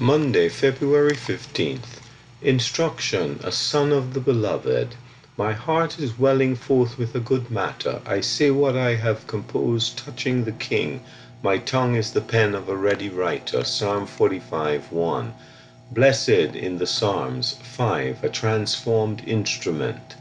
Monday, February 15th. Instruction, a son of the beloved. My heart is welling forth with a good matter. I say what I have composed touching the king. My tongue is the pen of a ready writer. Psalm 45 1. Blessed in the Psalms 5. A transformed instrument.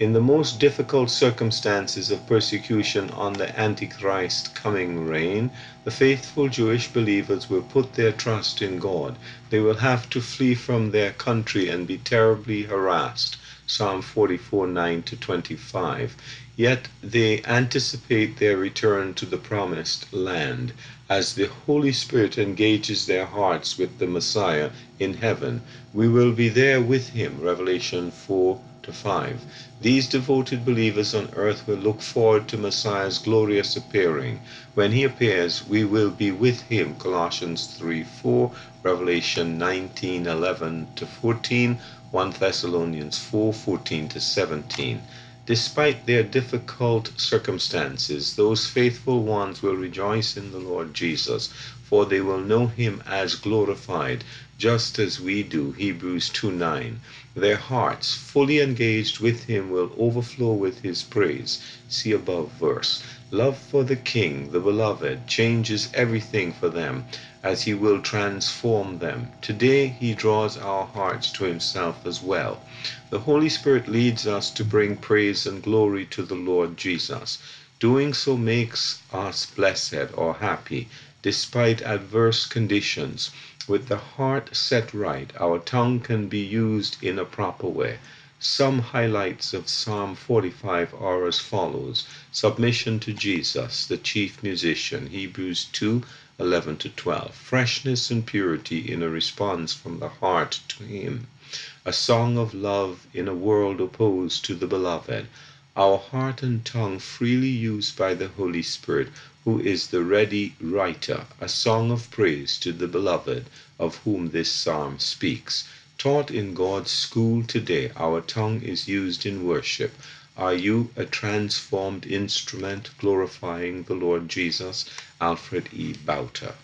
In the most difficult circumstances of persecution on the Antichrist coming reign, the faithful Jewish believers will put their trust in God. They will have to flee from their country and be terribly harassed. Psalm 44 9 to 25. Yet they anticipate their return to the promised land as the Holy Spirit engages their hearts with the Messiah in heaven. We will be there with him. Revelation 4 to 5. These devoted believers on earth will look forward to Messiah's glorious appearing. When he appears, we will be with him. Colossians 3 4, Revelation 19 11 to 14, 1 Thessalonians 4 14 to 17. Despite their difficult circumstances, those faithful ones will rejoice in the Lord Jesus, for they will know him as glorified, just as we do. Hebrews 2 9. Their hearts, fully engaged with him, will overflow with his praise. See above verse. Love for the King, the beloved, changes everything for them, as he will transform them. Today he draws our hearts to himself as well. The Holy Spirit leads us to bring praise and glory to the Lord Jesus. Doing so makes us blessed or happy, despite adverse conditions. With the heart set right, our tongue can be used in a proper way. Some highlights of Psalm 45 are as follows Submission to Jesus, the chief musician, Hebrews 2 11 to 12. Freshness and purity in a response from the heart to Him. A song of love in a world opposed to the beloved. Our heart and tongue freely used by the Holy Spirit, who is the ready writer, a song of praise to the beloved, of whom this psalm speaks. Taught in God's school today, our tongue is used in worship. Are you a transformed instrument glorifying the Lord Jesus? Alfred E. Bouter.